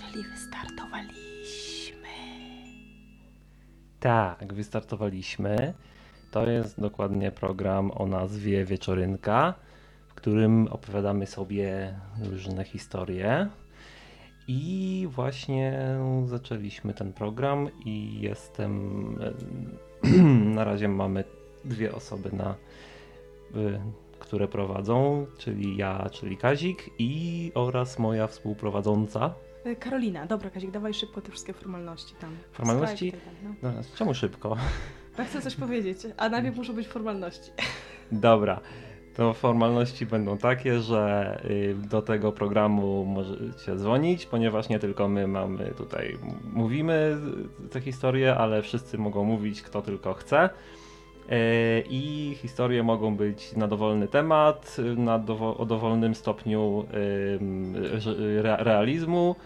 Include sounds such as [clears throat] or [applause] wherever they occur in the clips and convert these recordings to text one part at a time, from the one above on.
Czyli wystartowaliśmy. Tak, wystartowaliśmy. To jest dokładnie program o nazwie Wieczorynka, w którym opowiadamy sobie różne historie. I właśnie zaczęliśmy ten program i jestem. [clears throat] Na razie mamy dwie osoby, na, y, które prowadzą, czyli ja, czyli Kazik i oraz moja współprowadząca. E, Karolina, dobra Kazik, dawaj szybko te wszystkie formalności tam. Formalności? Skype, tak, no. No, czemu szybko? Ja chcę coś powiedzieć, a najpierw muszą być formalności. [laughs] Dobra. To formalności będą takie, że y, do tego programu możecie dzwonić, ponieważ nie tylko my mamy tutaj, mówimy te historie, ale wszyscy mogą mówić, kto tylko chce. Y, I historie mogą być na dowolny temat, na dowo- o dowolnym stopniu realizmu.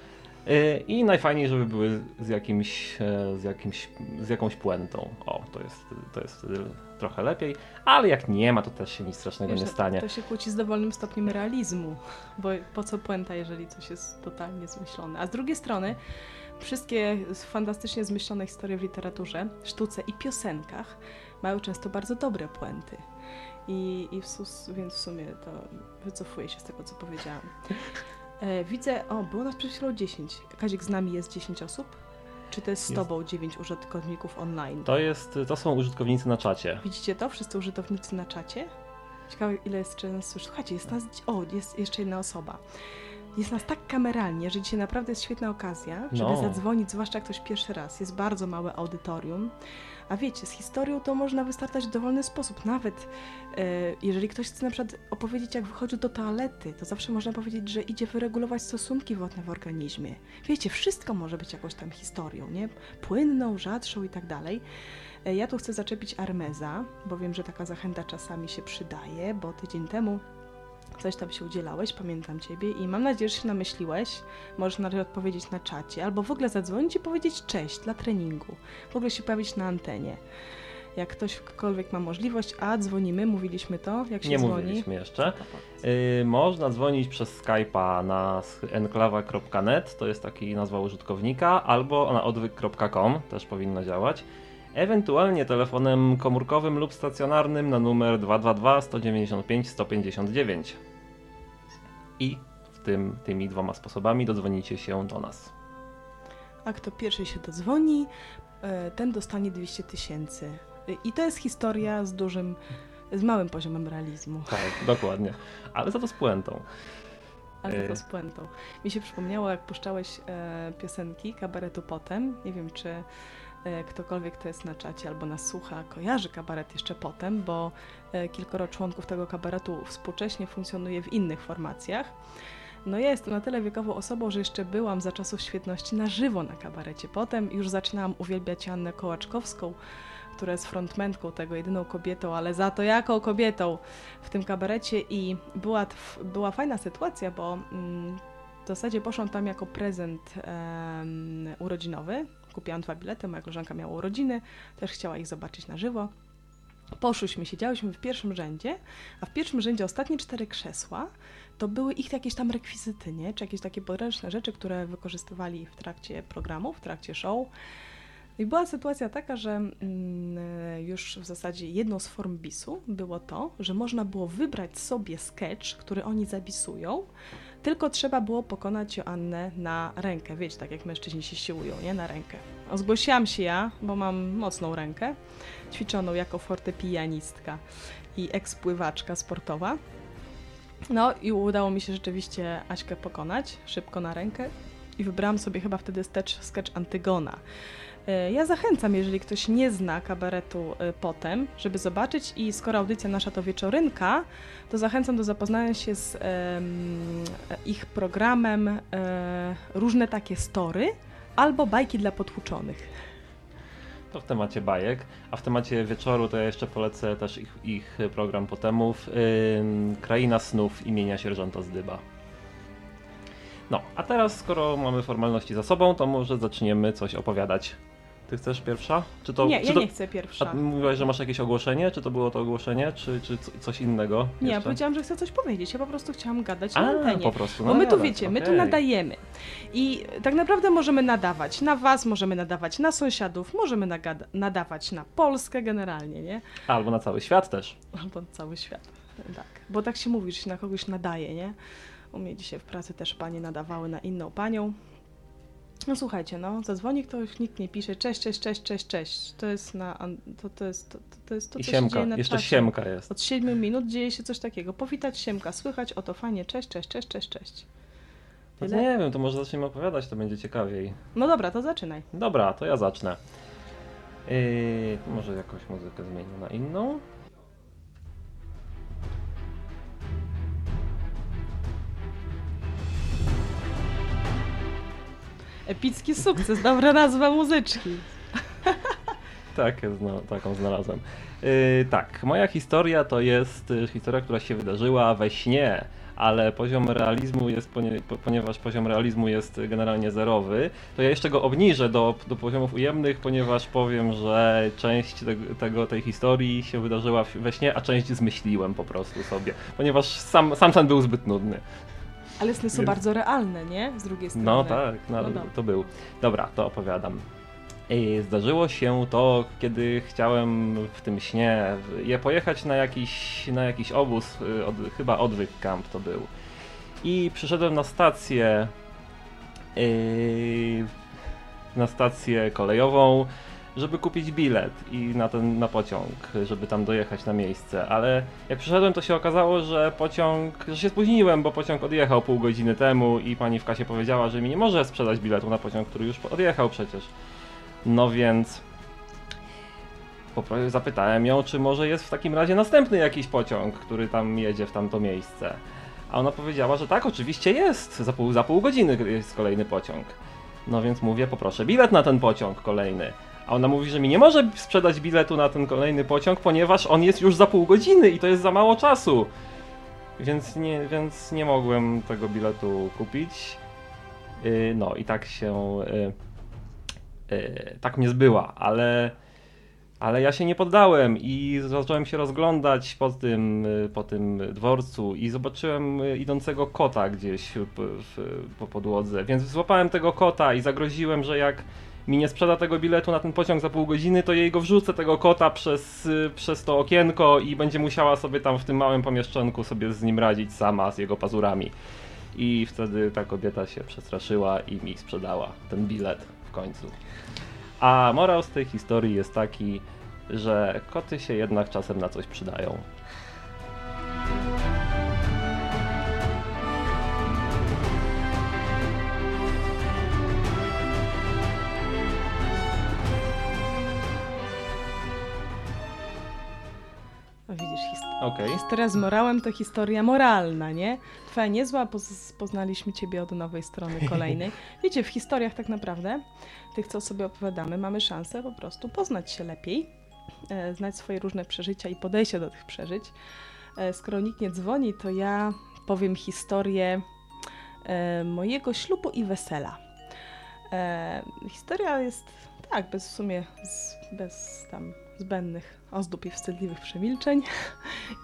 Y, I najfajniej, żeby były z jakimś, e, z jakimś, z jakąś puentą. O, to jest, to jest trochę lepiej. Ale jak nie ma, to też się nic strasznego Wiesz, nie stanie. To się kłóci z dowolnym stopniem realizmu, bo po co puenta, jeżeli coś jest totalnie zmyślone. A z drugiej strony, wszystkie fantastycznie zmyślone historie w literaturze, sztuce i piosenkach mają często bardzo dobre puenty. I, i w sus, więc w sumie to wycofuję się z tego, co powiedziałam. E, widzę, o, było nas przed chwilą 10. Kazik, z nami jest 10 osób? Czy to jest z Jest. tobą 9 użytkowników online? To, jest, to są użytkownicy na czacie. Widzicie to? Wszyscy użytkownicy na czacie? Ciekawe, ile jest słyszy. Słuchajcie, jest nas... O, jest jeszcze jedna osoba. Jest nas tak kameralnie, że dzisiaj naprawdę jest świetna okazja, żeby No. zadzwonić, zwłaszcza jak ktoś pierwszy raz. Jest bardzo małe audytorium. A wiecie, z historią to można wystartać w dowolny sposób. Nawet e, jeżeli ktoś chce na przykład opowiedzieć, jak wychodził do toalety, to zawsze można powiedzieć, że idzie wyregulować stosunki wodne w organizmie. Wiecie, wszystko może być jakąś tam historią, nie? Płynną, rzadszą i tak dalej. E, Ja tu chcę zaczepić Armeza, bo wiem, że taka zachęta czasami się przydaje, bo tydzień temu coś tam się udzielałeś, pamiętam Ciebie i mam nadzieję, że się namyśliłeś. Możesz na odpowiedzieć na czacie, albo w ogóle zadzwonić i powiedzieć cześć dla treningu. W ogóle się pojawić na antenie. Jak ktośkolwiek ma możliwość, a dzwonimy, mówiliśmy to, jak się Nie dzwoni. mówiliśmy jeszcze. To powiedz. Y, można dzwonić przez Skype'a na enklawa.net, to jest taki nazwa użytkownika, albo na odwyk.com, też powinno działać. Ewentualnie telefonem komórkowym lub stacjonarnym na numer 222 195 159. I w tym, tymi dwoma sposobami dodzwonicie się do nas. A kto pierwszy się dodzwoni, e, ten dostanie 200 tysięcy. I to jest historia z dużym, z małym poziomem realizmu. Tak, dokładnie. Ale za to z puentą. Ale E. tylko z puentą. Mi się przypomniało, jak puszczałeś e, piosenki kabaretu potem. Nie wiem, czy e, ktokolwiek, kto jest na czacie albo nas słucha, kojarzy kabaret jeszcze potem, bo e, kilkoro członków tego kabaretu współcześnie funkcjonuje w innych formacjach. No ja jestem na tyle wiekową osobą, że jeszcze byłam za czasów świetności na żywo na kabarecie. Potem już zaczynałam uwielbiać Annę Kołaczkowską, która jest frontmentką tego, jedyną kobietą, ale za to jaką kobietą w tym kabarecie i była, była fajna sytuacja, bo mm, w zasadzie poszłam tam jako prezent em, urodzinowy. Kupiłam dwa bilety, moja koleżanka miała urodziny, też chciała ich zobaczyć na żywo. Poszłyśmy, siedziałyśmy w pierwszym rzędzie, a w pierwszym rzędzie ostatnie cztery krzesła to były ich jakieś tam rekwizyty, nie? czy jakieś takie podręczne rzeczy, które wykorzystywali w trakcie programu, w trakcie show. I była sytuacja taka, że mm, już w zasadzie jedną z form bisu było to, że można było wybrać sobie sketch, który oni zapisują, tylko trzeba było pokonać Joannę na rękę. Wiecie, tak jak mężczyźni się siłują, nie? Na rękę. Zgłosiłam się ja, bo mam mocną rękę, ćwiczoną jako fortepianistka i ekspływaczka sportowa. No i udało mi się rzeczywiście Aśkę pokonać szybko na rękę i wybrałam sobie chyba wtedy sketch, sketch Antygona. E, Ja zachęcam, jeżeli ktoś nie zna kabaretu e, potem, żeby zobaczyć i skoro audycja nasza to wieczorynka, to zachęcam do zapoznania się z em, ich programem e, Różne takie story albo bajki dla potłuczonych. To w temacie bajek, a w temacie wieczoru to ja jeszcze polecę też ich, ich program potemów Kraina snów imienia sierżanta Zdyba. No, a teraz skoro mamy formalności za sobą, to może zaczniemy coś opowiadać. Ty chcesz pierwsza? Czy to, nie, czy ja to, nie chcę pierwsza. A mówiłaś, że masz jakieś ogłoszenie? Czy to było to ogłoszenie, czy, czy coś innego? Nie, ja jeszcze? powiedziałam, że chcę coś powiedzieć. Ja po prostu chciałam gadać na A, antenie. po prostu. Bo no my tu wiecie, my tu nadajemy. I tak naprawdę możemy nadawać na was, możemy nadawać na sąsiadów, możemy nagada- nadawać na Polskę generalnie, nie? Albo na cały świat też. Albo na cały świat. Tak. Bo tak się mówi, że się na kogoś nadaje, nie? U mnie dzisiaj w pracy też panie nadawały na inną panią. No słuchajcie, no, zadzwoni ktoś, nikt nie pisze, cześć, cześć, cześć, cześć, cześć. To jest na, to, to jest, to, to jest to, I co się dzieje siemka. na Jeszcze czacie. siemka jest. Od 7 minut dzieje się coś takiego. Powitać siemka, słychać, oto fajnie, cześć, cześć, cześć, cześć, cześć. No to nie wiem, to może zaczniemy opowiadać, to będzie ciekawiej. No dobra, to zaczynaj. Dobra, to ja zacznę. Yy, może jakąś muzykę zmienię na inną. Epicki sukces, dobra nazwa muzyczki. Tak, zna, taką znalazłem. Yy, tak, moja historia to jest y, historia, która się wydarzyła we śnie, ale poziom realizmu jest, ponie, po, ponieważ poziom realizmu jest generalnie zerowy, to ja jeszcze go obniżę do, do poziomów ujemnych, ponieważ powiem, że część tego, tego, tej historii się wydarzyła we śnie, a część zmyśliłem po prostu sobie, ponieważ sam, sam sen był zbyt nudny. Ale sny są Więc- bardzo realne, nie? Z drugiej strony. No tak, no, No to był. Dobra, to opowiadam. I Zdarzyło się to, kiedy chciałem w tym śnie je pojechać na jakiś, na jakiś obóz, y, od, chyba odwyk camp to był. I przyszedłem na stację, yy, na stację kolejową, żeby kupić bilet i na ten na pociąg, żeby tam dojechać na miejsce, ale jak przyszedłem to się okazało, że pociąg, że się spóźniłem, bo pociąg odjechał pół godziny temu i pani w kasie powiedziała, że mi nie może sprzedać biletu na pociąg, który już odjechał przecież. No więc zapytałem ją, czy może jest w takim razie następny jakiś pociąg, który tam jedzie w tamto miejsce. A ona powiedziała, że tak, oczywiście jest, za pół, za pół godziny jest kolejny pociąg. No więc mówię, poproszę bilet na ten pociąg kolejny. A ona mówi, że mi nie może sprzedać biletu na ten kolejny pociąg, ponieważ on jest już za pół godziny i to jest za mało czasu. Więc nie, więc nie mogłem tego biletu kupić. Yy, no i tak się. Yy, yy, tak mnie zbyła, ale. Ale ja się nie poddałem i zacząłem się rozglądać po tym, yy, po tym dworcu i zobaczyłem yy, idącego kota gdzieś po podłodze. Więc złapałem tego kota i zagroziłem, że jak mi nie sprzeda tego biletu na ten pociąg za pół godziny, to jej go wrzucę tego kota przez, y, przez to okienko i będzie musiała sobie tam w tym małym pomieszczonku sobie z nim radzić sama, z jego pazurami. I wtedy ta kobieta się przestraszyła i mi sprzedała ten bilet w końcu. A morał z tej historii jest taki, że koty się jednak czasem na coś przydają. Okej. historia z morałem to historia moralna, nie? Twoja niezła, poz- poznaliśmy Ciebie od nowej strony kolejnej. [laughs] Wiecie, w historiach tak naprawdę, tych, co sobie opowiadamy, mamy szansę po prostu poznać się lepiej, e, znać swoje różne przeżycia i podejście do tych przeżyć. E, skoro nikt nie dzwoni, to ja powiem historię e, mojego ślubu i wesela. E, historia jest, tak, bez w sumie, z, bez tam zbędnych ozdób i wstydliwych przemilczeń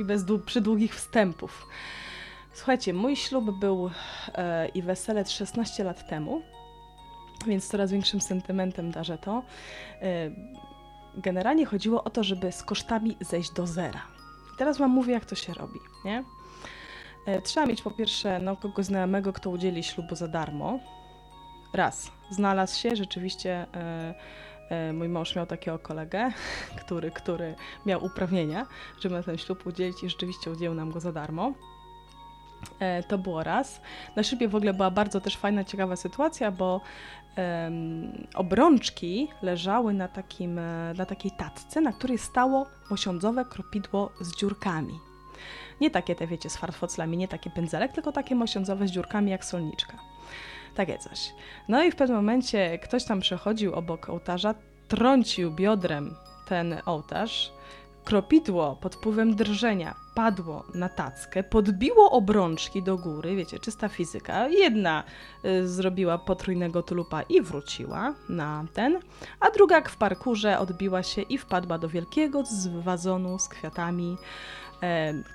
i bez dłu- przydługich wstępów. Słuchajcie, mój ślub był e, i wesele 16 lat temu, więc coraz większym sentymentem darzę to. E, generalnie chodziło o to, żeby z kosztami zejść do zera. Teraz wam mówię, jak to się robi, nie? E, trzeba mieć po pierwsze no, kogoś znajomego, kto udzieli ślubu za darmo. Raz, znalazł się, rzeczywiście e, mój mąż miał takiego kolegę, [laughs] który, który miał uprawnienia, żeby na ten ślub udzielić i rzeczywiście udzielił nam go za darmo. E, to było raz. Na szybie w ogóle była bardzo też fajna, ciekawa sytuacja, bo em, obrączki leżały na, takim, e, na takiej tatce, na której stało mosiądzowe kropidło z dziurkami. Nie takie te, wiecie, z farfoclami, nie takie pędzelek, tylko takie mosiądzowe z dziurkami jak solniczka. Takie coś. No i w pewnym momencie ktoś tam przechodził obok ołtarza, trącił biodrem ten ołtarz, Kropidło pod wpływem drżenia padło na tackę, podbiło obrączki do góry, wiecie, czysta fizyka. Jedna y, zrobiła potrójnego tulupa i wróciła na ten, a druga w parkurze odbiła się i wpadła do wielkiego z wazonu z kwiatami,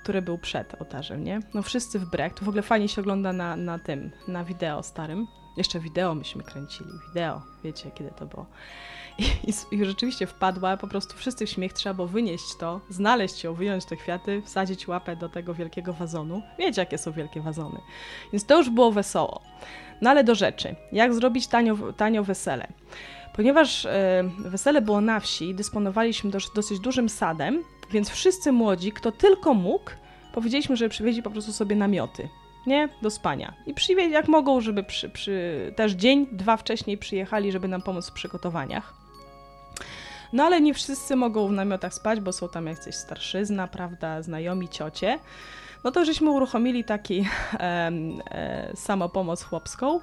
który był przed ołtarzem, nie? No wszyscy w brek. W ogóle fajnie się ogląda na, na tym, na wideo starym. Jeszcze wideo myśmy kręcili, wideo, wiecie kiedy to było. I, i, I, rzeczywiście wpadła, po prostu wszyscy w śmiech, trzeba było wynieść to, znaleźć ją, wyjąć te kwiaty, wsadzić łapę do tego wielkiego wazonu. Wiecie, jakie są wielkie wazony. Więc to już było wesoło. No ale do rzeczy. Jak zrobić tanio, tanio wesele? Ponieważ e, wesele było na wsi, dysponowaliśmy dosyć dużym sadem, więc wszyscy młodzi, kto tylko mógł, powiedzieliśmy, że przywieźli po prostu sobie namioty nie? Do spania. I przywieźli jak mogą, żeby przy, przy, też dzień, dwa wcześniej przyjechali, żeby nam pomóc w przygotowaniach. No ale nie wszyscy mogą w namiotach spać, bo są tam jacyś starszyzna, prawda, znajomi, ciocie. No to żeśmy uruchomili taki [laughs] e, e, samopomoc chłopską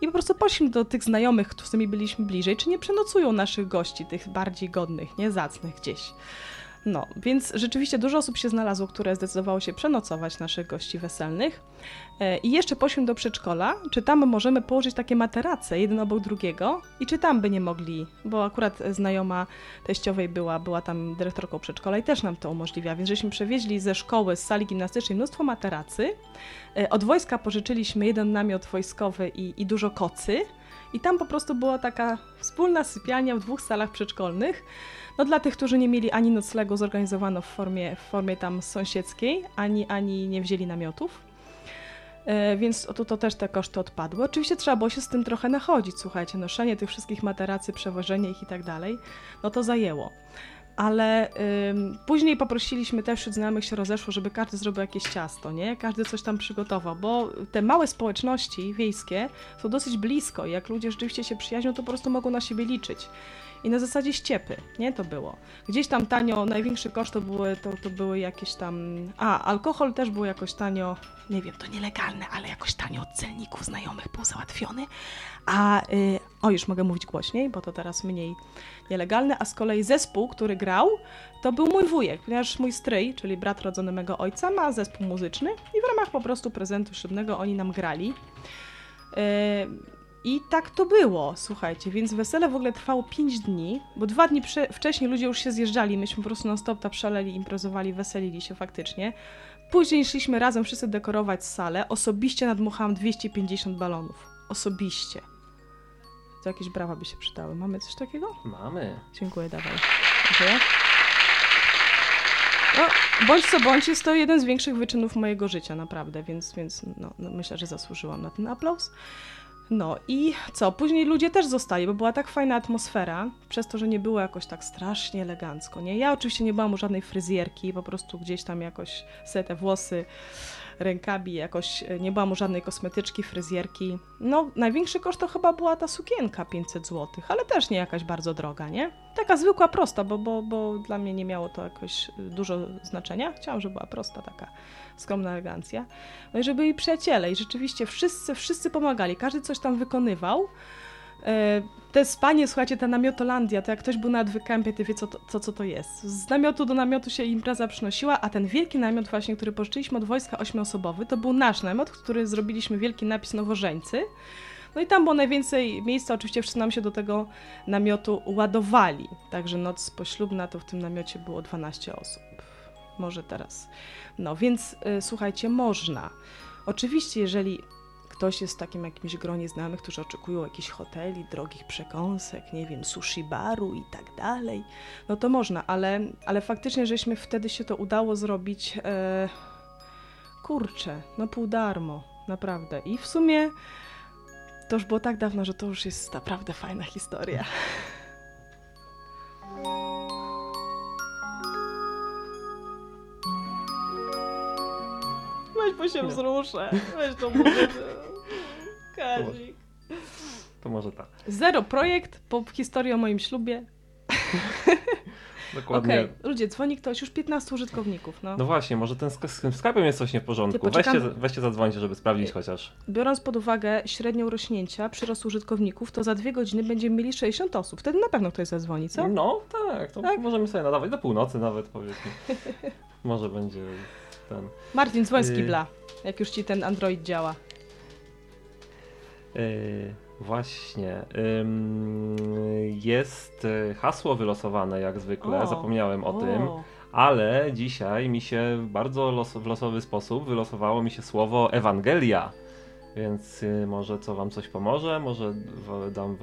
i po prostu poszliśmy do tych znajomych, z którymi byliśmy bliżej, czy nie przenocują naszych gości, tych bardziej godnych, nie zacnych gdzieś. No, więc rzeczywiście dużo osób się znalazło, które zdecydowało się przenocować naszych gości weselnych. E, I jeszcze poszliśmy do przedszkola, czy tam możemy położyć takie materace, jeden obok drugiego? I czy tam by nie mogli, bo akurat znajoma teściowej była, była tam dyrektorką przedszkola i też nam to umożliwia, więc żeśmy przewieźli ze szkoły, z sali gimnastycznej mnóstwo materacy. E, od wojska pożyczyliśmy jeden namiot wojskowy i, i dużo kocy i tam po prostu była taka wspólna sypialnia w dwóch salach przedszkolnych. No dla tych, którzy nie mieli ani noclegu zorganizowano w formie, w formie tam sąsiedzkiej, ani, ani nie wzięli namiotów. E, więc to, to też te koszty odpadły. Oczywiście trzeba było się z tym trochę nachodzić, słuchajcie, noszenie tych wszystkich materacy, przewożenie ich i tak dalej, no to zajęło. Ale później poprosiliśmy też wśród znajomych się rozeszło, żeby każdy zrobił jakieś ciasto, nie? Każdy coś tam przygotował, bo te małe społeczności wiejskie są dosyć blisko i jak ludzie rzeczywiście się przyjaźnią, to po prostu mogą na siebie liczyć i na zasadzie ściepy, nie? To było. Gdzieś tam tanio, największy koszt to były, to, to były jakieś tam... A, alkohol też był jakoś tanio, nie wiem, to nielegalne, ale jakoś tanio od celników znajomych był załatwiony. A, y, o już mogę mówić głośniej, bo to teraz mniej nielegalne, a z kolei zespół, który grał, to był mój wujek, ponieważ mój stryj, czyli brat rodzony mego ojca, ma zespół muzyczny i w ramach po prostu prezentu ślubnego oni nam grali. Y, i tak to było, słuchajcie, więc wesele w ogóle trwało 5 dni, bo dwa dni wcześniej ludzie już się zjeżdżali, myśmy po prostu non-stop tam szaleli, imprezowali, weselili się faktycznie. Później szliśmy razem wszyscy dekorować salę, osobiście nadmuchałam 250 balonów. Osobiście. To jakieś brawa by się przydały. Mamy coś takiego? Mamy. Dziękuję, dawaj. Dziękuję. No, bądź co bądź, jest to jeden z większych wyczynów mojego życia, naprawdę, więc, więc no, no myślę, że zasłużyłam na ten aplauz. No i co? Później ludzie też zostali, bo była tak fajna atmosfera, przez to, że nie było jakoś tak strasznie elegancko, nie? Ja oczywiście nie byłam u żadnej fryzjerki, po prostu gdzieś tam jakoś sobie te włosy rękawi, jakoś e, nie byłam u żadnej kosmetyczki, fryzjerki. No, największy koszt to chyba była ta sukienka 500 zł, ale też nie jakaś bardzo droga, nie? Taka zwykła, prosta, bo, bo, bo dla mnie nie miało to jakoś dużo znaczenia. Chciałam, żeby była prosta taka skromna elegancja. No i żeby i przyjaciele, i rzeczywiście wszyscy, wszyscy pomagali, każdy coś tam wykonywał. E, te spanie, słuchajcie, ta namiotolandia, to jak ktoś był na wykępie, to wie, co to, co to jest. Z namiotu do namiotu się impreza przynosiła, a ten wielki namiot właśnie, który pożyczyliśmy od wojska ośmioosobowy, to był nasz namiot, który zrobiliśmy wielki napis Nowożeńcy. No i tam było najwięcej miejsca, oczywiście wszyscy nam się do tego namiotu ładowali. Także noc poślubna to w tym namiocie było 12 osób. Może teraz. No więc y, słuchajcie, można. Oczywiście, jeżeli ktoś jest w takim jakimś gronie znajomych, którzy oczekują jakichś hoteli, drogich przekąsek, nie wiem, sushi baru i tak dalej, no to można, ale, ale faktycznie, żeśmy wtedy się to udało zrobić, e, kurczę, no pół darmo, naprawdę. I w sumie to już było tak dawno, że to już jest naprawdę fajna historia. Weź, bo się wzruszę. Weź to [laughs] muzykę. Kazik. To może tak. Zero projekt po historii o moim ślubie. [laughs] Dokładnie. Okej, ludzie, dzwoni ktoś, już 15 użytkowników, no. No właśnie, może ten z tym Skype'em jest coś nie w porządku. Weźcie, weźcie zadzwońcie, żeby sprawdzić chociaż. Biorąc pod uwagę średnią rośnięcia, przyrost użytkowników, to za dwie godziny będziemy mieli 60 osób. Wtedy na pewno ktoś zadzwoni, co? No tak, to Tak? możemy sobie nadawać do północy nawet powiedzmy. [laughs] może będzie ten. Martin, dzwoń z Y- kibla, jak już ci ten Android działa. Yy, właśnie. Jest y, hasło wylosowane jak zwykle, O, zapomniałem o, tym, ale dzisiaj mi się bardzo los, w losowy sposób wylosowało mi się słowo Ewangelia. Więc y, może co wam coś pomoże, może dam,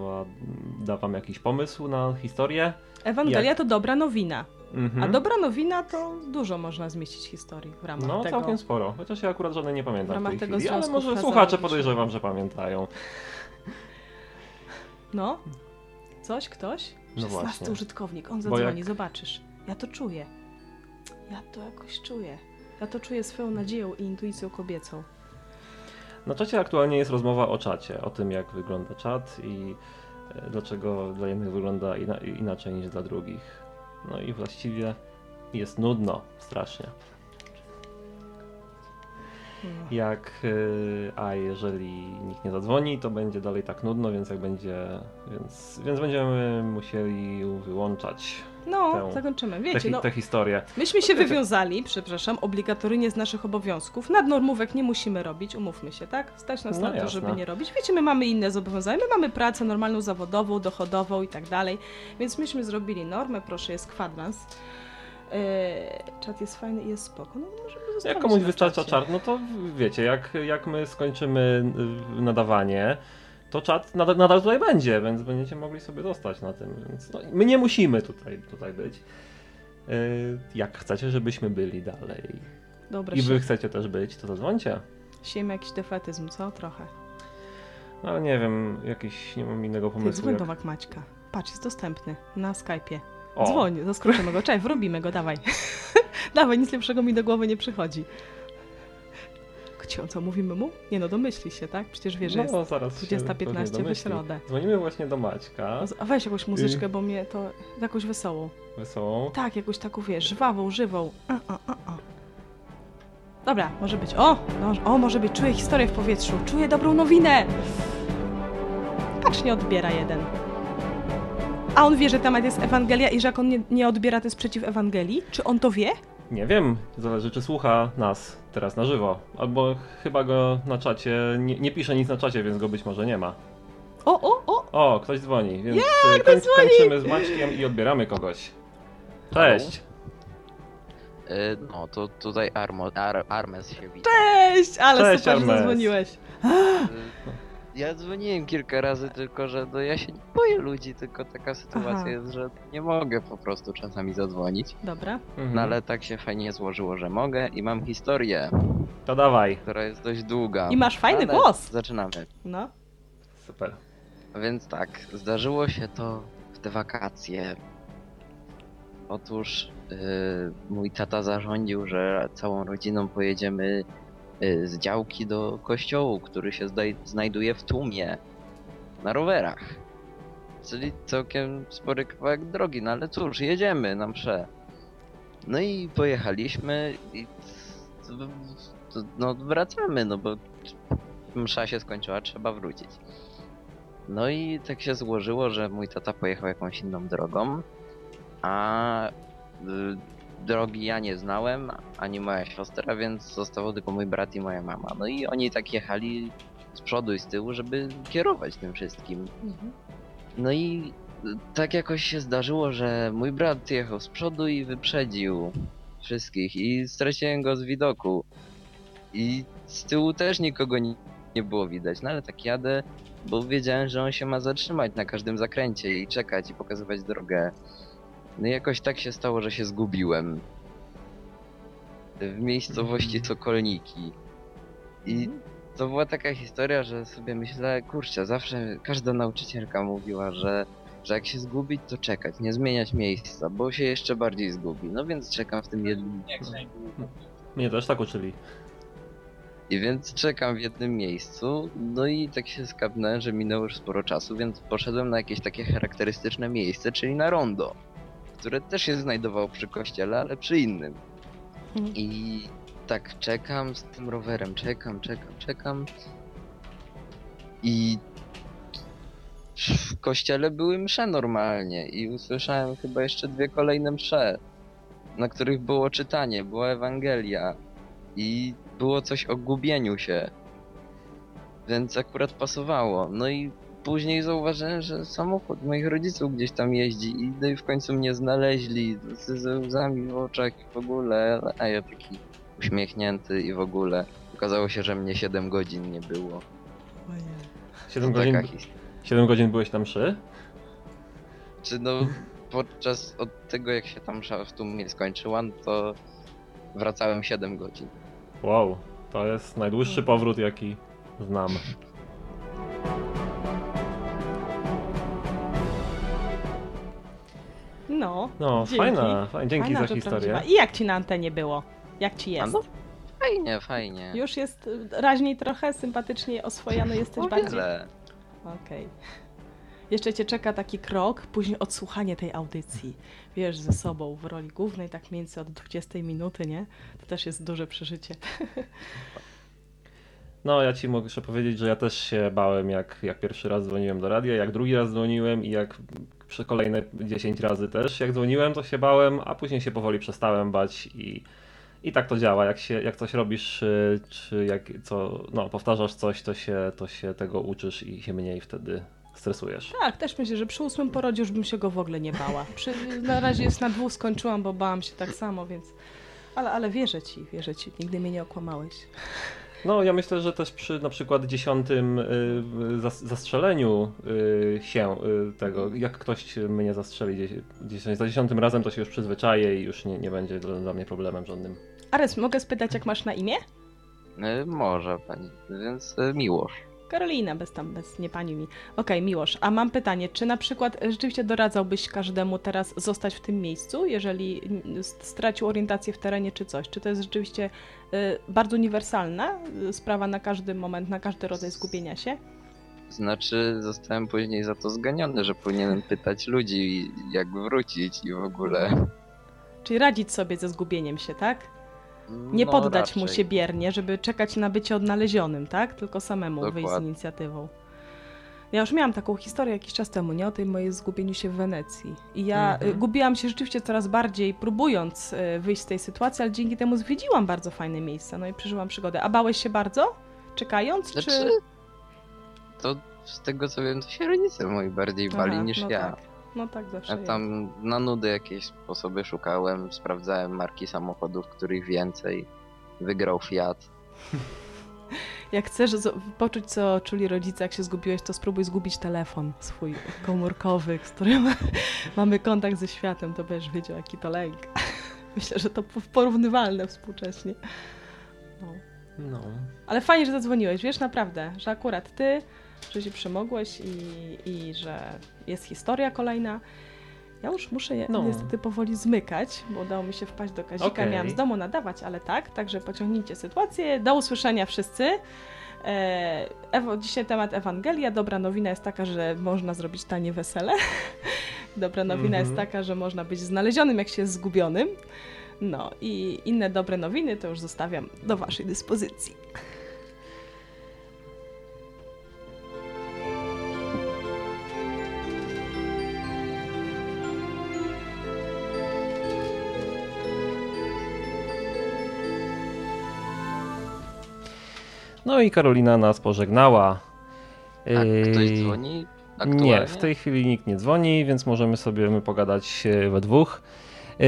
da wam jakiś pomysł na historię. Ewangelia Jak? to dobra nowina, Mhm. a dobra nowina to dużo można zmieścić historii w ramach No tego. całkiem sporo, chociaż ja akurat żadnej nie pamiętam w ramach tej tego chwili, ale może słuchacze podejrzewam, że pamiętają. No? Coś, ktoś? No 16 właśnie. użytkownik, on zadzwoni, jak- zobaczysz. Ja to czuję. Ja to jakoś czuję. Ja to czuję swoją nadzieją i intuicją kobiecą. Na czacie aktualnie jest rozmowa o czacie, o tym jak wygląda czat i e, dlaczego dla jednych wygląda ina inaczej niż dla drugich. No i właściwie jest nudno strasznie. No. Jak, y, a jeżeli nikt nie zadzwoni, to będzie dalej tak nudno, więc jak będzie, więc, więc będziemy musieli wyłączać No, Tę- zakończymy. Wiecie, hi- no, tę historię. myśmy się wywiązali, przepraszam, obligatoryjnie z naszych obowiązków. Nadnormówek nie musimy robić, umówmy się, tak? Stać nas No na to, jasne. żeby nie robić. Wiecie, my mamy inne zobowiązania. My mamy pracę normalną, zawodową, dochodową i tak dalej. Więc myśmy zrobili normę, proszę, jest kwadrans. Yy, czat jest fajny i jest spoko. No, Jak komuś wystarcza czat, no to wiecie, jak, jak my skończymy y, nadawanie, to czat nadal, nadal tutaj będzie, więc będziecie mogli sobie zostać na tym. Więc no, my nie musimy tutaj, tutaj być. Y, Jak chcecie, żebyśmy byli dalej Dobra, i wy chcecie też być, to zadzwońcie. siejmy jakiś defetyzm, co? Trochę. No ale nie wiem, jakiś, nie mam innego Ty, pomysłu. dzwoń Jak... do Maćka. Patrz, jest dostępny na Skype'ie. O, Dzwoń, zaskoczymy go. Cześć, wrobimy go, dawaj. [laughs] dawaj, nic lepszego mi do głowy nie przychodzi. Co mówimy mu? Nie no, domyśli się, tak? Przecież wie, że no, jest zaraz się 20.15 pewnie w domyśli. środę. Dzwonimy właśnie do Maćka, A weź jakąś muzyczkę, Y. bo mnie to jakąś wesołą. wesołą. Tak, jakąś taką, wiesz, żwawą, żywą. A, a, a, a. Dobra, może być. O, no, o, może być. Czuję historię w powietrzu. Czuję dobrą nowinę. Patrz, nie odbiera jeden. A on wie, że temat jest Ewangelia i że jak on nie, nie odbiera, to jest przeciw Ewangelii? Czy on to wie? Nie wiem, zależy czy słucha nas teraz na żywo. Albo chyba go na czacie, nie, nie pisze nic na czacie, więc go być może nie ma. O, o, o! O, ktoś dzwoni, więc yeah, koń, dzwoni! kończymy z Maćkiem i odbieramy kogoś. Cześć! Y, No, to tutaj Armo, Ar, Armes się wita. Cześć! Ale Cześć, super, że Armes. zadzwoniłeś. [gasps] Ja dzwoniłem kilka razy, tylko że no ja się nie boję ludzi, tylko taka sytuacja Aha. jest, że nie mogę po prostu czasami zadzwonić. Dobra. Mhm. No ale tak się fajnie złożyło, że mogę i mam historię, To dawaj. która jest dość długa. I masz fajny ale głos. Zaczynamy. No. Super. Więc tak, zdarzyło się to w te wakacje. Otóż yy, mój tata zarządził, że całą rodziną pojedziemy z działki do kościołu, który się znajduje w tłumie na rowerach. Czyli całkiem spory kawałek drogi, no ale cóż, jedziemy na mszę. No i pojechaliśmy i no wracamy, no bo msza się skończyła, trzeba wrócić. No i tak się złożyło, że mój tata pojechał jakąś inną drogą, a y, drogi ja nie znałem, ani moja siostra, więc zostało tylko mój brat i moja mama. No i oni tak jechali z przodu i z tyłu, żeby kierować tym wszystkim. Mhm. No i tak jakoś się zdarzyło, że mój brat jechał z przodu i wyprzedził wszystkich i straciłem go z widoku. I z tyłu też nikogo nie, nie było widać, no ale tak jadę, bo wiedziałem, że on się ma zatrzymać na każdym zakręcie i czekać i pokazywać drogę. No i jakoś tak się stało, że się zgubiłem. W miejscowości Sokolniki. I to była taka historia, że sobie myślę, kurczę, zawsze każda nauczycielka mówiła, że, że jak się zgubić, to czekać, nie zmieniać miejsca, bo się jeszcze bardziej zgubi. No więc czekam w tym jednym. Mnie też tak uczyli. I więc czekam w jednym miejscu, no i tak się skapnąłem, że minęło już sporo czasu, więc poszedłem na jakieś takie charakterystyczne miejsce, czyli na rondo. Które też się znajdowało przy kościele, ale przy innym. Mhm. I tak czekam z tym rowerem, czekam, czekam, czekam. I w kościele były msze normalnie i usłyszałem chyba jeszcze dwie kolejne msze, na których było czytanie, była Ewangelia i było coś o gubieniu się. Więc akurat pasowało. No i później zauważyłem, że samochód moich rodziców gdzieś tam jeździ i, no i w końcu mnie znaleźli z, ze łzami w oczach i w ogóle, a ja taki uśmiechnięty i w ogóle. Okazało się, że mnie 7 godzin nie było. 7 To godzin, taka his- 7 godzin byłeś tam mszy? Czy no podczas od tego jak się tam w tłumie skończyła, to wracałem 7 godzin. Wow, to jest najdłuższy powrót jaki znam. No, No, dzięki. fajna, fajna, dzięki Fajna, za historię. prawdziwa. I jak ci na antenie było? Jak ci jest? no, fajnie, fajnie. Już jest y, raźniej trochę, sympatycznie oswojony jesteś O bardziej? wiele. Okej. Jeszcze cię czeka taki krok, później odsłuchanie tej audycji. Wiesz, ze sobą w roli głównej, tak mniej więcej od 20 minuty, nie? To też jest duże przeżycie. [laughs] No, ja ci muszę powiedzieć, że ja też się bałem, jak, jak pierwszy raz dzwoniłem do radia, jak drugi raz dzwoniłem i jak przy kolejne 10 razy też. Jak dzwoniłem, to się bałem, a później się powoli przestałem bać i, i tak to działa. Jak, się, jak coś robisz, y, czy jak co, no, powtarzasz coś, to się, to się tego uczysz i się mniej wtedy stresujesz. Tak, też myślę, że przy ósmym porodzie już bym się go w ogóle nie bała. Przy, na razie jest na dwóch skończyłam, bo bałam się tak samo, więc... Ale, ale wierzę ci, wierzę ci. Nigdy mnie nie okłamałeś. No, ja myślę, że też przy na przykład dziesiątym y, zas- zastrzeleniu y, się y, tego, jak ktoś mnie zastrzeli za dziesiątym razem, to się już przyzwyczaje i już nie, nie będzie dla, mnie problemem żadnym. Ares, mogę spytać, jak masz na imię? Może pani, więc miłość. Karolina, bez tam, bez nie pani mi. Okej, Miłosz, a mam pytanie, czy na przykład e, rzeczywiście doradzałbyś każdemu teraz zostać w tym miejscu, jeżeli mm, stracił orientację w terenie czy coś? Czy to jest rzeczywiście e, bardzo uniwersalna e, sprawa na każdy moment, na każdy rodzaj zgubienia się? Znaczy, zostałem później za to zganiony, że powinienem pytać ludzi, jak wrócić i w ogóle. Czyli radzić sobie ze zgubieniem się, tak? Nie No, poddać mu raczej. się biernie, żeby czekać na bycie odnalezionym, tak? Tylko samemu wyjść z Dokładnie. inicjatywą. Ja już miałam taką historię jakiś czas temu, nie? O tym moim zgubieniu się w Wenecji. I ja Mhm. y, gubiłam się rzeczywiście coraz bardziej, próbując y, wyjść z tej sytuacji, ale dzięki temu zwiedziłam bardzo fajne miejsca, no i przeżyłam przygodę. A bałeś się bardzo? Czekając, Znaczy, czy... to z tego co wiem, to się rodzice moi bardziej bali Aha, niż no ja. Tak. No tak zawsze Ja jest. tam na nudy jakieś sposoby szukałem, sprawdzałem marki samochodów, których więcej. Wygrał Fiat. [laughs] Jak chcesz poczuć, co czuli rodzice, jak się zgubiłeś, to spróbuj zgubić telefon swój komórkowy, z którym [laughs] mamy kontakt ze światem, to będziesz wiedział, jaki to lęk. [laughs] Myślę, że to porównywalne współcześnie. No. No. Ale fajnie, że zadzwoniłeś, wiesz, naprawdę, że akurat ty, że się przemogłeś i, i że jest historia kolejna. Ja już muszę je No. niestety powoli zmykać, bo udało mi się wpaść do Kazika. Okej. Miałam z domu nadawać, ale tak, także pociągnijcie sytuację. Do usłyszenia wszyscy. E, Ewo, dzisiaj temat Ewangelia. Dobra nowina jest taka, że można zrobić tanie wesele. [laughs] Dobra nowina Mhm. jest taka, że można być znalezionym, jak się jest zgubionym. No i inne dobre nowiny to już zostawiam do Waszej dyspozycji. No i Karolina nas pożegnała. A ktoś Yy, dzwoni aktualnie? Nie, w tej chwili nikt nie dzwoni, więc możemy sobie my pogadać e, we dwóch. E,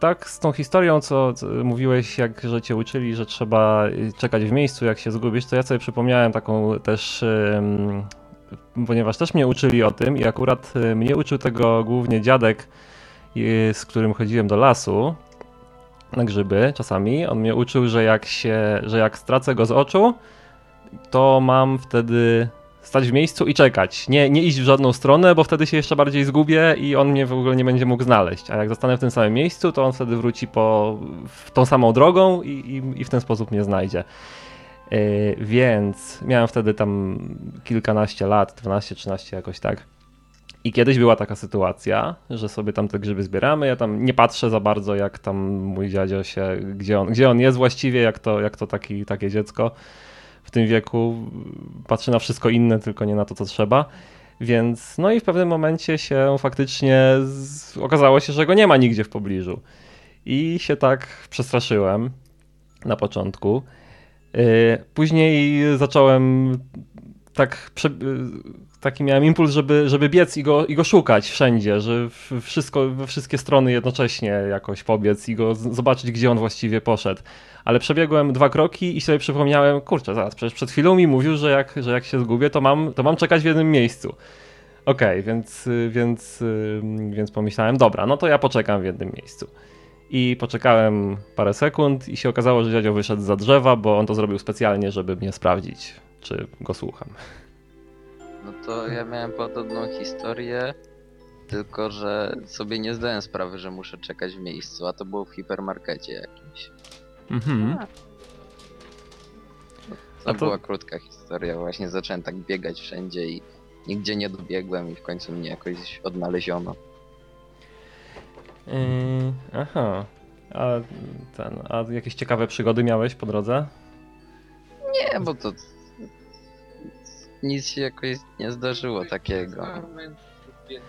Tak, z tą historią, co, co mówiłeś, jak że cię uczyli, że trzeba e, czekać w miejscu, jak się zgubisz, to ja sobie przypomniałem taką też, ponieważ też mnie uczyli o tym i akurat mnie uczył tego głównie dziadek, z którym chodziłem do lasu na grzyby czasami. On mnie uczył, że jak się, że jak stracę go z oczu, to mam wtedy stać w miejscu i czekać. Nie, nie iść w żadną stronę, bo wtedy się jeszcze bardziej zgubię i on mnie w ogóle nie będzie mógł znaleźć. A jak zostanę w tym samym miejscu, to on wtedy wróci po, tą samą drogą i, i, i w ten sposób mnie znajdzie. Yy, więc miałem wtedy tam kilkanaście lat, 12-13 jakoś tak. I kiedyś była taka sytuacja, że sobie tam te grzyby zbieramy. Ja tam nie patrzę za bardzo, jak tam mój dziadzio się, gdzie on, gdzie on jest właściwie, jak to, jak to taki, takie dziecko w tym wieku. Patrzy na wszystko inne, tylko nie na to, co trzeba. Więc no i w pewnym momencie się faktycznie z... okazało się, że go nie ma nigdzie w pobliżu. I się tak przestraszyłem na początku. Yy, później zacząłem tak prze taki miałem impuls, żeby, żeby biec i go, i go szukać wszędzie, że wszystko, we wszystkie strony jednocześnie jakoś pobiec i go zobaczyć, gdzie on właściwie poszedł. Ale przebiegłem dwa kroki i sobie przypomniałem, kurczę, zaraz, przecież przed chwilą mi mówił, że jak, że jak się zgubię, to mam, to mam czekać w jednym miejscu. Okej, okay, więc, więc, więc pomyślałem, dobra, no to ja poczekam w jednym miejscu. I poczekałem parę sekund i się okazało, że dziadzio wyszedł za drzewa, bo on to zrobił specjalnie, żeby mnie sprawdzić, czy go słucham. No to ja miałem podobną historię, tylko że sobie nie zdałem sprawy, że muszę czekać w miejscu, a to było w hipermarkecie jakimś. Mhm. To, to była krótka historia, właśnie zacząłem tak biegać wszędzie i nigdzie nie dobiegłem i w końcu mnie jakoś odnaleziono. Yy, aha. A, ten, a jakieś ciekawe przygody miałeś po drodze? Nie, bo to nic się jakoś nie zdarzyło takiego. Okej,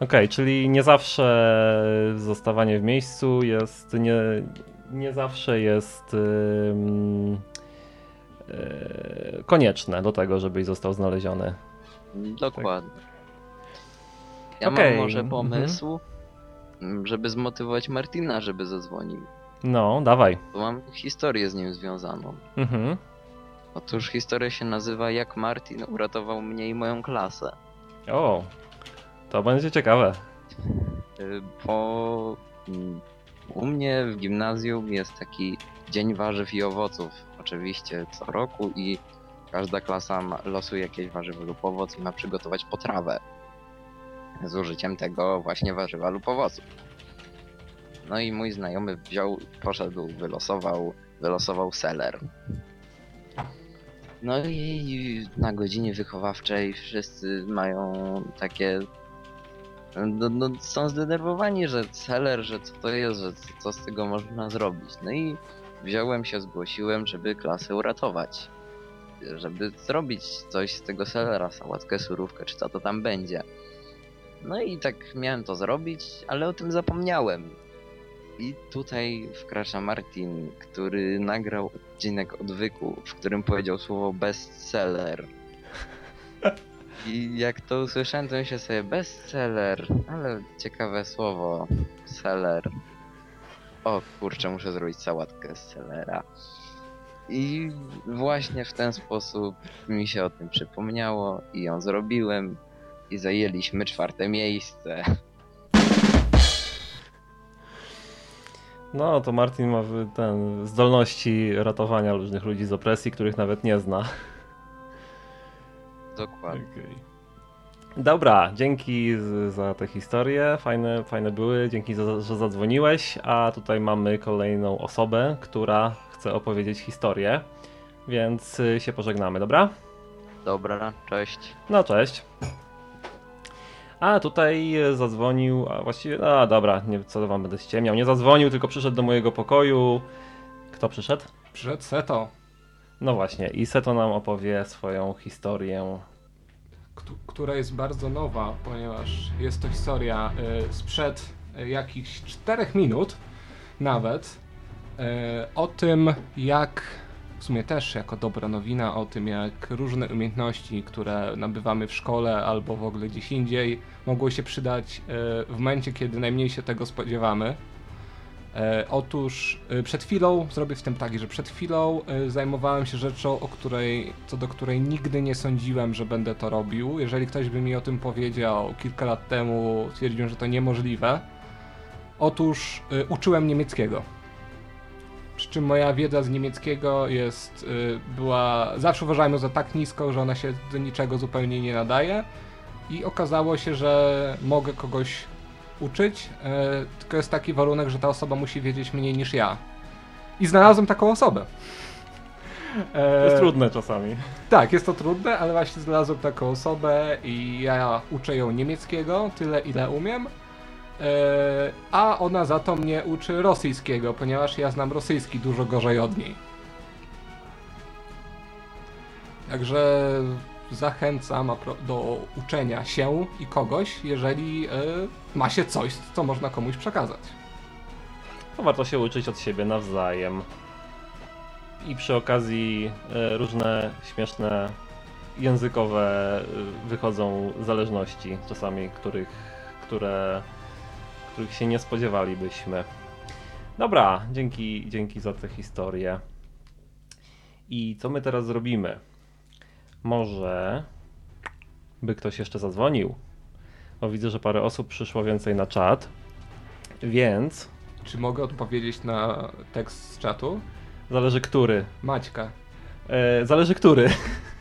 okay, czyli nie zawsze zostawanie w miejscu jest nie, nie zawsze jest yy, konieczne do tego, żebyś został znaleziony. Dokładnie. Ja okay. mam może pomysł, mm -hmm. żeby zmotywować Martina, żeby zadzwonił. No, dawaj. Bo mam historię z nim związaną. Mhm. Otóż historia się nazywa Jak Martin uratował mnie i moją klasę. O, to będzie ciekawe. Y, bo mm, u mnie w gimnazjum jest taki Dzień Warzyw i Owoców, oczywiście co roku i każda klasa ma, losuje jakieś warzywo lub owoc i ma przygotować potrawę z użyciem tego właśnie warzywa lub owocu. No i mój znajomy wziął, poszedł, wylosował, wylosował seler. No i na godzinie wychowawczej wszyscy mają takie. No, no, są zdenerwowani, że celer, że co to jest, że co z tego można zrobić. No i wziąłem się, zgłosiłem, żeby klasę uratować. Żeby zrobić coś z tego selera, sałatkę, surówkę, czy co to tam będzie. No i tak miałem to zrobić, ale o tym zapomniałem. I tutaj wkracza Martin, który nagrał odcinek odwyku, w którym powiedział słowo bestseller. [laughs] I jak to usłyszałem, to myślę sobie bestseller, ale ciekawe słowo, seller. O kurczę, muszę zrobić sałatkę z sellera. I właśnie w ten sposób mi się o tym przypomniało i ją zrobiłem i zajęliśmy czwarte miejsce. No, to Martin ma ten zdolności ratowania różnych ludzi z opresji, których nawet nie zna. Dokładnie. Okay. Dobra, dzięki za te historie. Fajne, fajne były. Dzięki, za, że zadzwoniłeś. A tutaj mamy kolejną osobę, która chce opowiedzieć historię. Więc y, się pożegnamy, dobra? Dobra, cześć. No, cześć. A tutaj zadzwonił, a właściwie, a dobra, nie, co wam będę ściemniał, nie zadzwonił, tylko przyszedł do mojego pokoju. Kto przyszedł? Przyszedł Seto. No właśnie, i Seto nam opowie swoją historię. Która jest bardzo nowa, ponieważ jest to historia y, sprzed y, jakichś czterech minut nawet y, o tym, jak w sumie też jako dobra nowina o tym, jak różne umiejętności, które nabywamy w szkole albo w ogóle gdzieś indziej, mogły się przydać e, w momencie, kiedy najmniej się tego spodziewamy. E, otóż e, przed chwilą, zrobię w tym tak, że przed chwilą zajmowałem się rzeczą, o której, co do której nigdy nie sądziłem, że będę to robił. Jeżeli ktoś by mi o tym powiedział kilka lat temu, twierdziłem, że to niemożliwe. Otóż uczyłem niemieckiego przy czym moja wiedza z niemieckiego jest, była, zawsze uważałem ją za tak niską, że ona się do niczego zupełnie nie nadaje. I okazało się, że mogę kogoś uczyć, y, tylko jest taki warunek, że ta osoba musi wiedzieć mniej niż ja. I znalazłem taką osobę. To jest E, trudne czasami. Tak, jest to trudne, ale właśnie znalazłem taką osobę i ja uczę ją niemieckiego, tyle ile umiem. E, a ona za to mnie uczy rosyjskiego, ponieważ ja znam rosyjski dużo gorzej od niej. Także zachęcam do uczenia się i kogoś, jeżeli e, ma się coś, co można komuś przekazać. To warto się uczyć od siebie nawzajem. I przy okazji e, różne śmieszne językowe e, wychodzą zależności, czasami których, które, których się nie spodziewalibyśmy. Dobra, dzięki, dzięki za tę historię. I co my teraz zrobimy? Może by ktoś jeszcze zadzwonił? Bo widzę, że parę osób przyszło więcej na czat. Więc Czy mogę odpowiedzieć na tekst z czatu? Zależy który. Maćka, E, zależy który.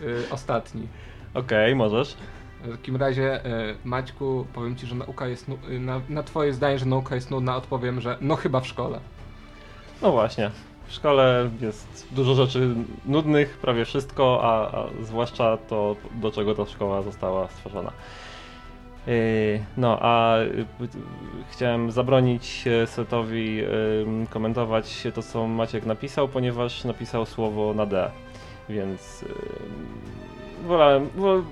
y, ostatni. [laughs] Okej, możesz. W takim razie, y, Maćku, powiem ci, że nauka jest. Nu- y, na, na twoje zdanie, że nauka jest nudna, odpowiem, że no chyba w szkole. No właśnie. W szkole jest dużo rzeczy nudnych, prawie wszystko, a, a zwłaszcza to, do czego ta szkoła została stworzona. Yy, No, a y, y, chciałem zabronić e, Setowi komentować to, co Maciek napisał, ponieważ napisał słowo na D, więc wolałem, wol,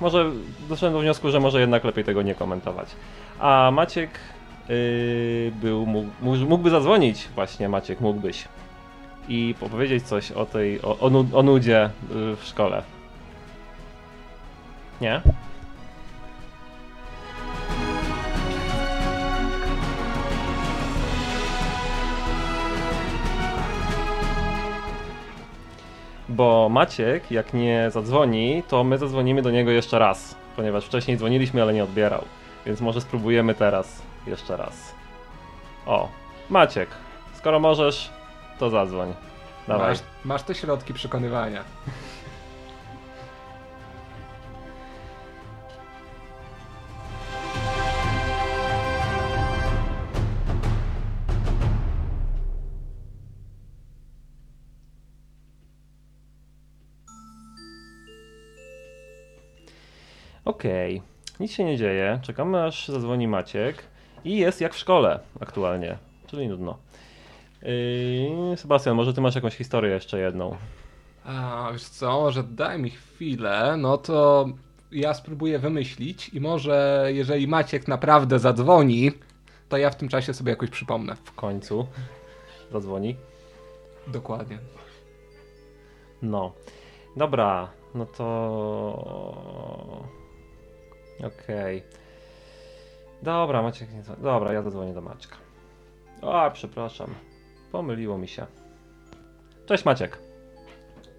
może doszedłem do wniosku, że może jednak lepiej tego nie komentować. A Maciek yy, był, mógł, mógł- mógłby zadzwonić, właśnie Maciek, mógłbyś. I opowiedzieć coś o tej, o, o, nu- o nudzie yy, w szkole. Nie? Bo Maciek, jak nie zadzwoni, to my zadzwonimy do niego jeszcze raz, ponieważ wcześniej dzwoniliśmy, ale nie odbierał. Więc może spróbujemy teraz jeszcze raz. O, Maciek, skoro możesz, to zadzwoń. Dawaj. Masz, masz te środki przekonywania. Okej, nic się nie dzieje. Czekamy aż zadzwoni Maciek. I jest jak w szkole aktualnie, czyli nudno. Yy, Sebastian, może ty masz jakąś historię jeszcze jedną? A wiesz co, może daj mi chwilę, no to ja spróbuję wymyślić i może jeżeli Maciek naprawdę zadzwoni, to ja w tym czasie sobie jakoś przypomnę. W końcu zadzwoni. Dokładnie. No. Dobra, no to. Okej. Dobra, Maciek nie. dzwoni. Dobra, ja zadzwonię do Maćka. O, przepraszam. Pomyliło mi się. Cześć Maciek.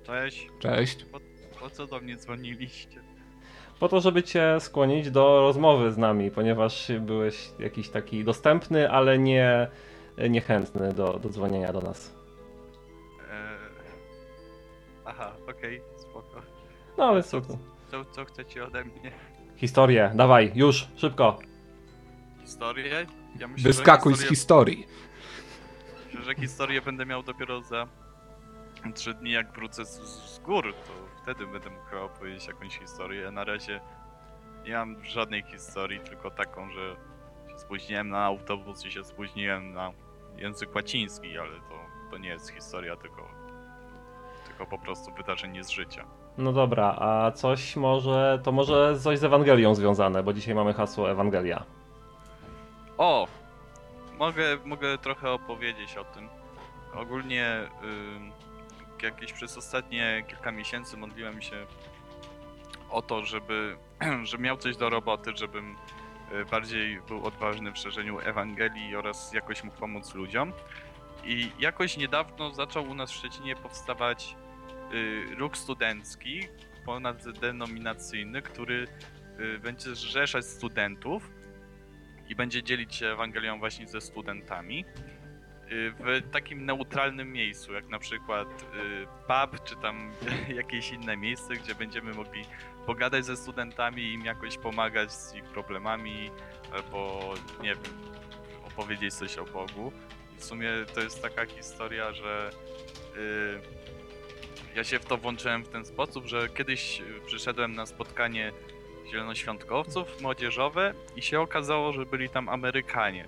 Cześć, Cześć. po co do mnie dzwoniliście? Po to, żeby cię skłonić do rozmowy z nami, ponieważ byłeś jakiś taki dostępny, ale nie niechętny do, do dzwonienia do nas. Eee... Aha, okej, spoko. No ale co? co, co chcecie ode mnie? Historię, dawaj, już, szybko. Historię? Ja myślę, Wyskakuj że z historię, historii. myślę, że historię będę miał dopiero za trzy dni, jak wrócę z, z gór, to wtedy będę mógł opowiedzieć jakąś historię. Na razie nie mam żadnej historii, tylko taką, że się spóźniłem na autobus i się spóźniłem na język łaciński, ale to, to nie jest historia, tylko, tylko po prostu wydarzenie z życia. No dobra, a coś może, to może coś z Ewangelią związane, bo dzisiaj mamy hasło Ewangelia. O! Mogę, mogę trochę opowiedzieć o tym. Ogólnie jakieś przez ostatnie kilka miesięcy modliłem się o to, żeby, [clears throat] że miał coś do roboty, żebym y, bardziej był odważny w szerzeniu Ewangelii oraz jakoś mógł pomóc ludziom. I jakoś niedawno zaczął u nas w Szczecinie powstawać ruch studencki ponadzenominacyjny, który y, będzie zrzeszać studentów i będzie dzielić się Ewangelią właśnie ze studentami y, w takim neutralnym miejscu, jak na przykład y, pub, czy tam [laughs] jakieś inne miejsce, gdzie będziemy mogli pogadać ze studentami im jakoś pomagać z ich problemami, albo nie wiem, opowiedzieć coś o Bogu. W sumie to jest taka historia, że y, ja się w to włączyłem w ten sposób, że kiedyś przyszedłem na spotkanie zielonoświątkowców młodzieżowe i się okazało, że byli tam Amerykanie.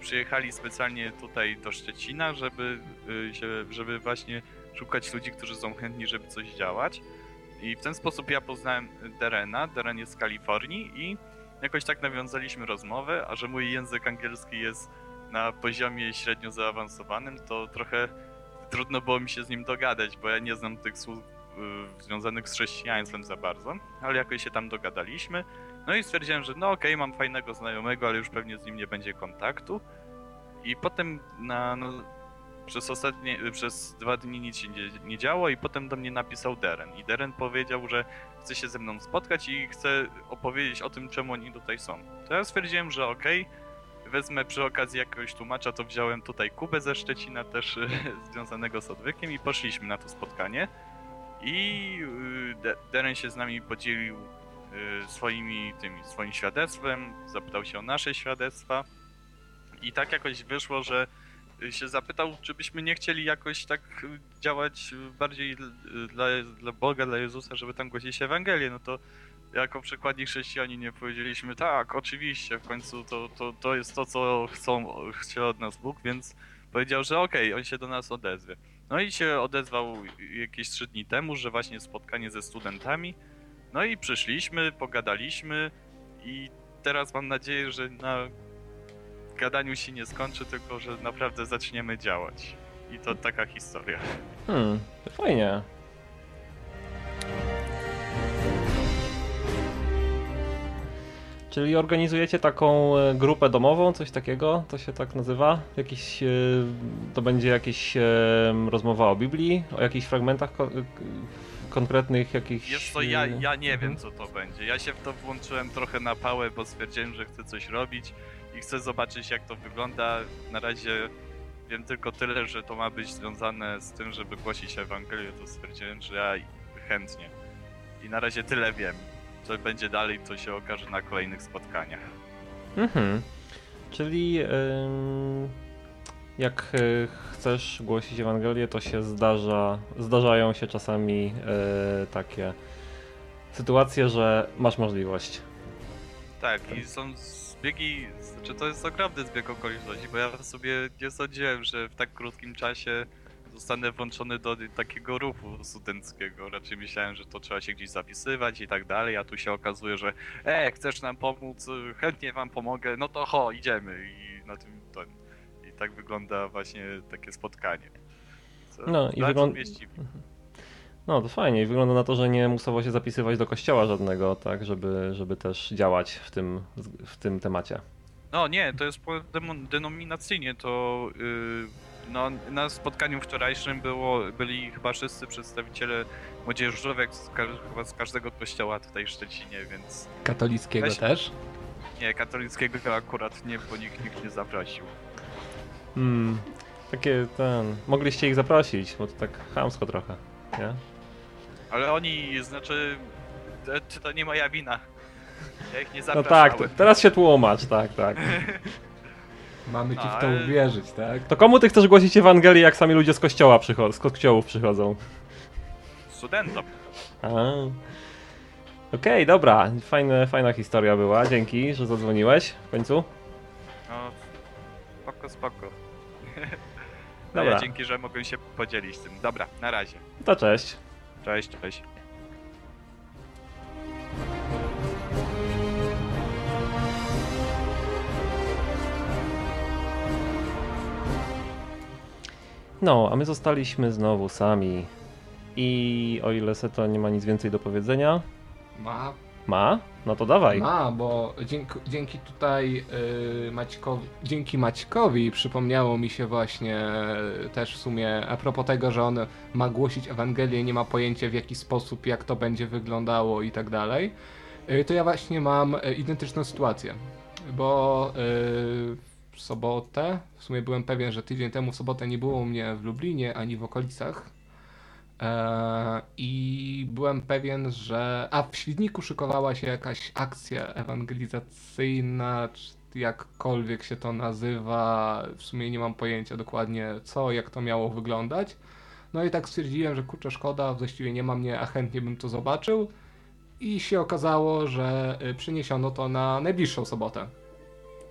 Przyjechali specjalnie tutaj do Szczecina, żeby, y, żeby właśnie szukać ludzi, którzy są chętni, żeby coś działać. I w ten sposób ja poznałem Derena. Deren jest z Kalifornii i jakoś tak nawiązaliśmy rozmowę, a że mój język angielski jest na poziomie średnio zaawansowanym, to trochę trudno było mi się z nim dogadać, bo ja nie znam tych słów y, związanych z chrześcijaństwem za bardzo, ale jakoś się tam dogadaliśmy. No i stwierdziłem, że no okej, mam fajnego znajomego, ale już pewnie z nim nie będzie kontaktu. I potem na, no, przez ostatnie, przez dwa dni nic się nie, nie działo i potem do mnie napisał Deren. I Deren powiedział, że chce się ze mną spotkać i chce opowiedzieć o tym, czemu oni tutaj są. To ja stwierdziłem, że okej, wezmę przy okazji jakiegoś tłumacza, to wziąłem tutaj Kubę ze Szczecina też e, [laughs] związanego z odwykiem i poszliśmy na to spotkanie. I y, De- Deren się z nami podzielił y, swoimi tymi, swoim świadectwem, zapytał się o nasze świadectwa. I tak jakoś wyszło, że y, się zapytał, czy byśmy nie chcieli jakoś tak y, działać y, bardziej y, dla, dla Boga, dla Jezusa, żeby tam głosić Ewangelię. No to jako przykładni chrześcijanie nie powiedzieliśmy, tak, oczywiście, w końcu to, to, to jest to, co chcą, chce od nas Bóg, więc powiedział, że okej, on się do nas odezwie. No i się odezwał jakieś trzy dni temu, że właśnie spotkanie ze studentami. No i przyszliśmy, pogadaliśmy i teraz mam nadzieję, że na gadaniu się nie skończy, tylko że naprawdę zaczniemy działać. I to taka historia. Hmm, fajnie. Czyli organizujecie taką e, grupę domową, coś takiego? To się tak nazywa? Jakiś, e, to będzie jakieś e, rozmowa o Biblii, o jakichś fragmentach konkretnych jakichś... Jest to ja, ja nie Mhm. wiem co to będzie. Ja się w to włączyłem trochę na pałę, bo stwierdziłem, że chcę coś robić i chcę zobaczyć jak to wygląda. Na razie wiem tylko tyle, że to ma być związane z tym, żeby głosić Ewangelię, to stwierdziłem, że ja chętnie. I na razie tyle wiem. Co będzie dalej, to się okaże na kolejnych spotkaniach. Mhm. Czyli ym, jak y, chcesz głosić Ewangelię, to się zdarza, zdarzają się czasami y, takie sytuacje, że masz możliwość. Tak, i są zbiegi, czy to jest naprawdę zbieg okoliczności, bo ja sobie nie sądziłem, że w tak krótkim czasie zostanę włączony do takiego ruchu studenckiego. Raczej myślałem, że to trzeba się gdzieś zapisywać i tak dalej, a tu się okazuje, że e, chcesz nam pomóc, chętnie wam pomogę, no to ho, idziemy i na tym to. I tak wygląda właśnie takie spotkanie. Co No i bardzo wygląd- mnie zdziwi. No to fajnie i wygląda na to, że nie musiało się zapisywać do kościoła żadnego, tak, żeby, żeby też działać w tym, w tym temacie. No nie, to jest denominacyjnie, to yy, no, na spotkaniu wczorajszym było, byli chyba wszyscy przedstawiciele młodzieżówek z, chyba z każdego kościoła tutaj w Szczecinie, więc Katolickiego Weź- też? nie, katolickiego akurat nie, bo nikt, nikt nie zaprosił. Hmm, takie ten, mogliście ich zaprosić, bo to tak chamsko trochę, nie? Ale oni, znaczy, to, to nie moja wina. Ja ich nie No zapraszałem. tak, to, teraz się tłumacz, tak, tak. [laughs] Mamy ci No, w to ale- uwierzyć, tak? To komu ty chcesz głosić Ewangelię, jak sami ludzie z kościoła przychodzą, z kościołów przychodzą? Studentom. A. Okej, dobra, Fajne, fajna historia była, dzięki, że zadzwoniłeś w końcu. No, spoko, spoko. [laughs] No Dobra. ja dzięki, że mogłem się podzielić tym. Dobra, na razie. To cześć. Cześć, cześć. No, a my zostaliśmy znowu sami. I o ile Seto nie ma nic więcej do powiedzenia, Ma, ma? No to dawaj. ma, bo dzięki, dzięki tutaj y, Maćkowi, dzięki Maćkowi przypomniało mi się właśnie y, też w sumie a propos tego, że on ma głosić Ewangelię, nie ma pojęcia w jaki sposób, jak to będzie wyglądało i tak dalej. Y, to ja właśnie mam y, identyczną sytuację, bo y, sobotę, w sumie byłem pewien, że tydzień temu w sobotę nie było mnie w Lublinie ani w okolicach. E, I byłem pewien, że. A w Świdniku szykowała się jakaś akcja ewangelizacyjna, czy jakkolwiek się to nazywa. W sumie nie mam pojęcia dokładnie co, jak to miało wyglądać. No i tak stwierdziłem, że kurczę, szkoda, właściwie nie ma mnie, a chętnie bym to zobaczył. I się okazało, że y, przeniesiono to na najbliższą sobotę.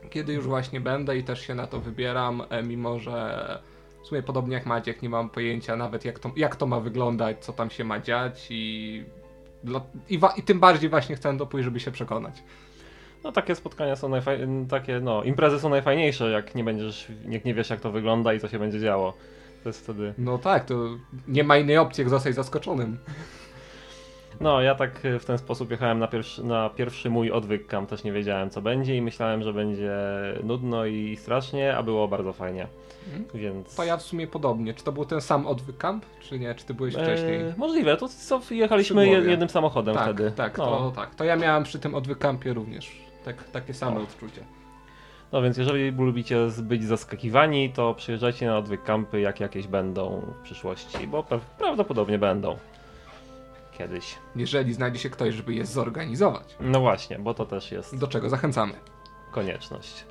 Kiedy już właśnie będę i też się na to wybieram, e, mimo że w sumie podobnie jak Maciek, nie mam pojęcia nawet jak to, jak to ma wyglądać, co tam się ma dziać i, i, i tym bardziej właśnie chcę to pójść, żeby się przekonać. No takie spotkania są najfajniejsze, takie no, imprezy są najfajniejsze, jak nie będziesz, jak nie wiesz jak to wygląda i co się będzie działo. To jest wtedy... No tak, to nie ma innej opcji, jak zostać zaskoczonym. No, ja tak y, w ten sposób jechałem na pierwszy, na pierwszy mój odwyk camp, też nie wiedziałem co będzie i myślałem, że będzie nudno i strasznie, a było bardzo fajnie. Mhm. Więc... To ja w sumie podobnie. Czy to był ten sam odwyk camp, czy nie? Czy ty byłeś wcześniej? E, możliwe, to co, jechaliśmy jednym samochodem tak, wtedy. tak, no. to, tak. To ja miałem przy tym odwyk campie również tak, takie same odczucie. no więc jeżeli lubicie być zaskakiwani, to przyjeżdżajcie na odwyk campy, jak jakieś będą w przyszłości, bo prawdopodobnie będą. Kiedyś. Jeżeli znajdzie się ktoś, żeby je zorganizować. No właśnie, bo to też jest Do czego zachęcamy. konieczność.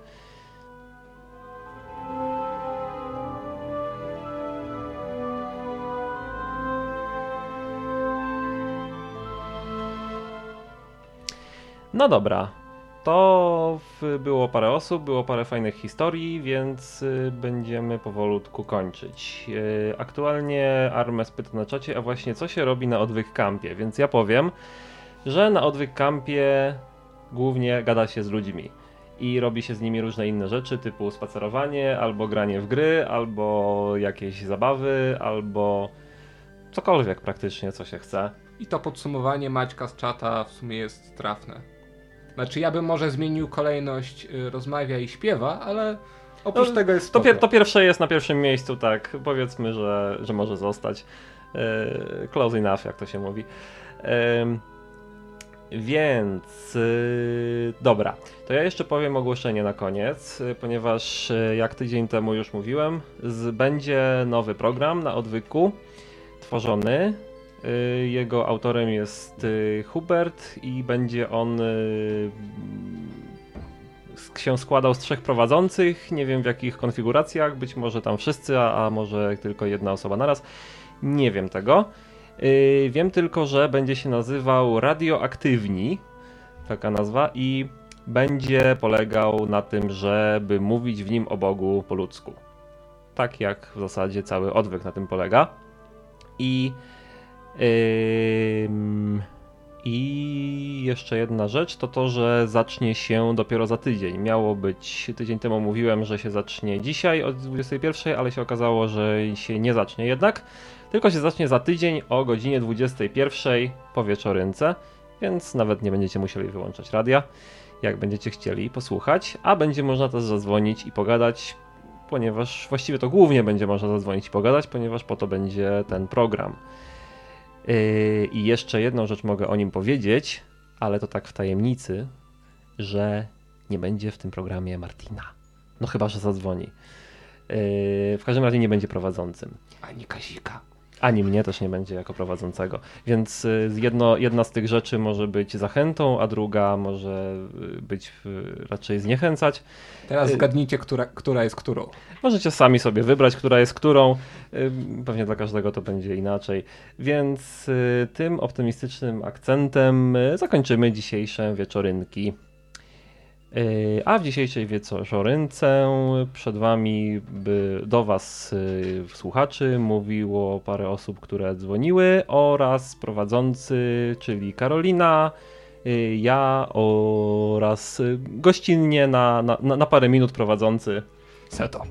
No dobra. To było parę osób, było parę fajnych historii, więc y, będziemy powolutku kończyć. Y, Aktualnie Armes pyta na czacie, a właśnie co się robi na odwyk kampie, więc ja powiem, że na odwyk kampie głównie gada się z ludźmi i robi się z nimi różne inne rzeczy, typu spacerowanie, albo granie w gry, albo jakieś zabawy, albo cokolwiek praktycznie, co się chce. I to podsumowanie Maćka z czata w sumie jest trafne. Znaczy ja bym może zmienił kolejność y, rozmawia i śpiewa, ale oprócz No, tego jest To, pier- to pierwsze jest na pierwszym miejscu, tak, powiedzmy, że, że może zostać. Yy, close enough, jak to się mówi. Więc yy, dobra, to ja jeszcze powiem ogłoszenie na koniec, yy, ponieważ yy, jak tydzień temu już mówiłem, będzie nowy program na odwyku tworzony. Yy, Jego autorem jest yy, Hubert i będzie on sk- się składał z trzech prowadzących. Nie wiem w jakich konfiguracjach, być może tam wszyscy, a, może tylko jedna osoba naraz. Nie wiem tego. Wiem tylko, że będzie się nazywał Radioaktywni, taka nazwa, i będzie polegał na tym, żeby mówić w nim o Bogu po ludzku. Tak jak w zasadzie cały odwyk na tym polega. I. I jeszcze jedna rzecz to to, że zacznie się dopiero za tydzień. Miało być, tydzień temu mówiłem, że się zacznie dzisiaj o 21, ale się okazało, że się nie zacznie jednak, tylko się zacznie za tydzień o godzinie 21 po wieczorynce, więc nawet nie będziecie musieli wyłączać radia, jak będziecie chcieli posłuchać, a będzie można też zadzwonić i pogadać, ponieważ właściwie to głównie będzie można zadzwonić i pogadać, ponieważ po to będzie ten program. Yy, I jeszcze jedną rzecz mogę o nim powiedzieć, ale to tak w tajemnicy, że nie będzie w tym programie Martina. No chyba, że zadzwoni. Yy, w każdym razie nie będzie prowadzącym. Ani Kazika. Ani mnie też nie będzie jako prowadzącego. Więc y, jedno, jedna z tych rzeczy może być zachętą, a druga może y, być y, raczej zniechęcać. Teraz zgadnijcie, która, która jest którą. Możecie sami sobie wybrać, która jest którą. Pewnie dla każdego to będzie inaczej. Więc tym optymistycznym akcentem zakończymy dzisiejsze wieczorynki. Y, A w dzisiejszej wieczorynce przed wami, by do was y, słuchaczy, mówiło parę osób, które dzwoniły oraz prowadzący, czyli Karolina, y, ja oraz gościnnie na, na, na na parę minut prowadzący Seto.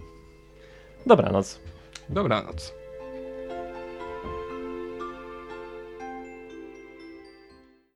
Dobranoc. Dobranoc.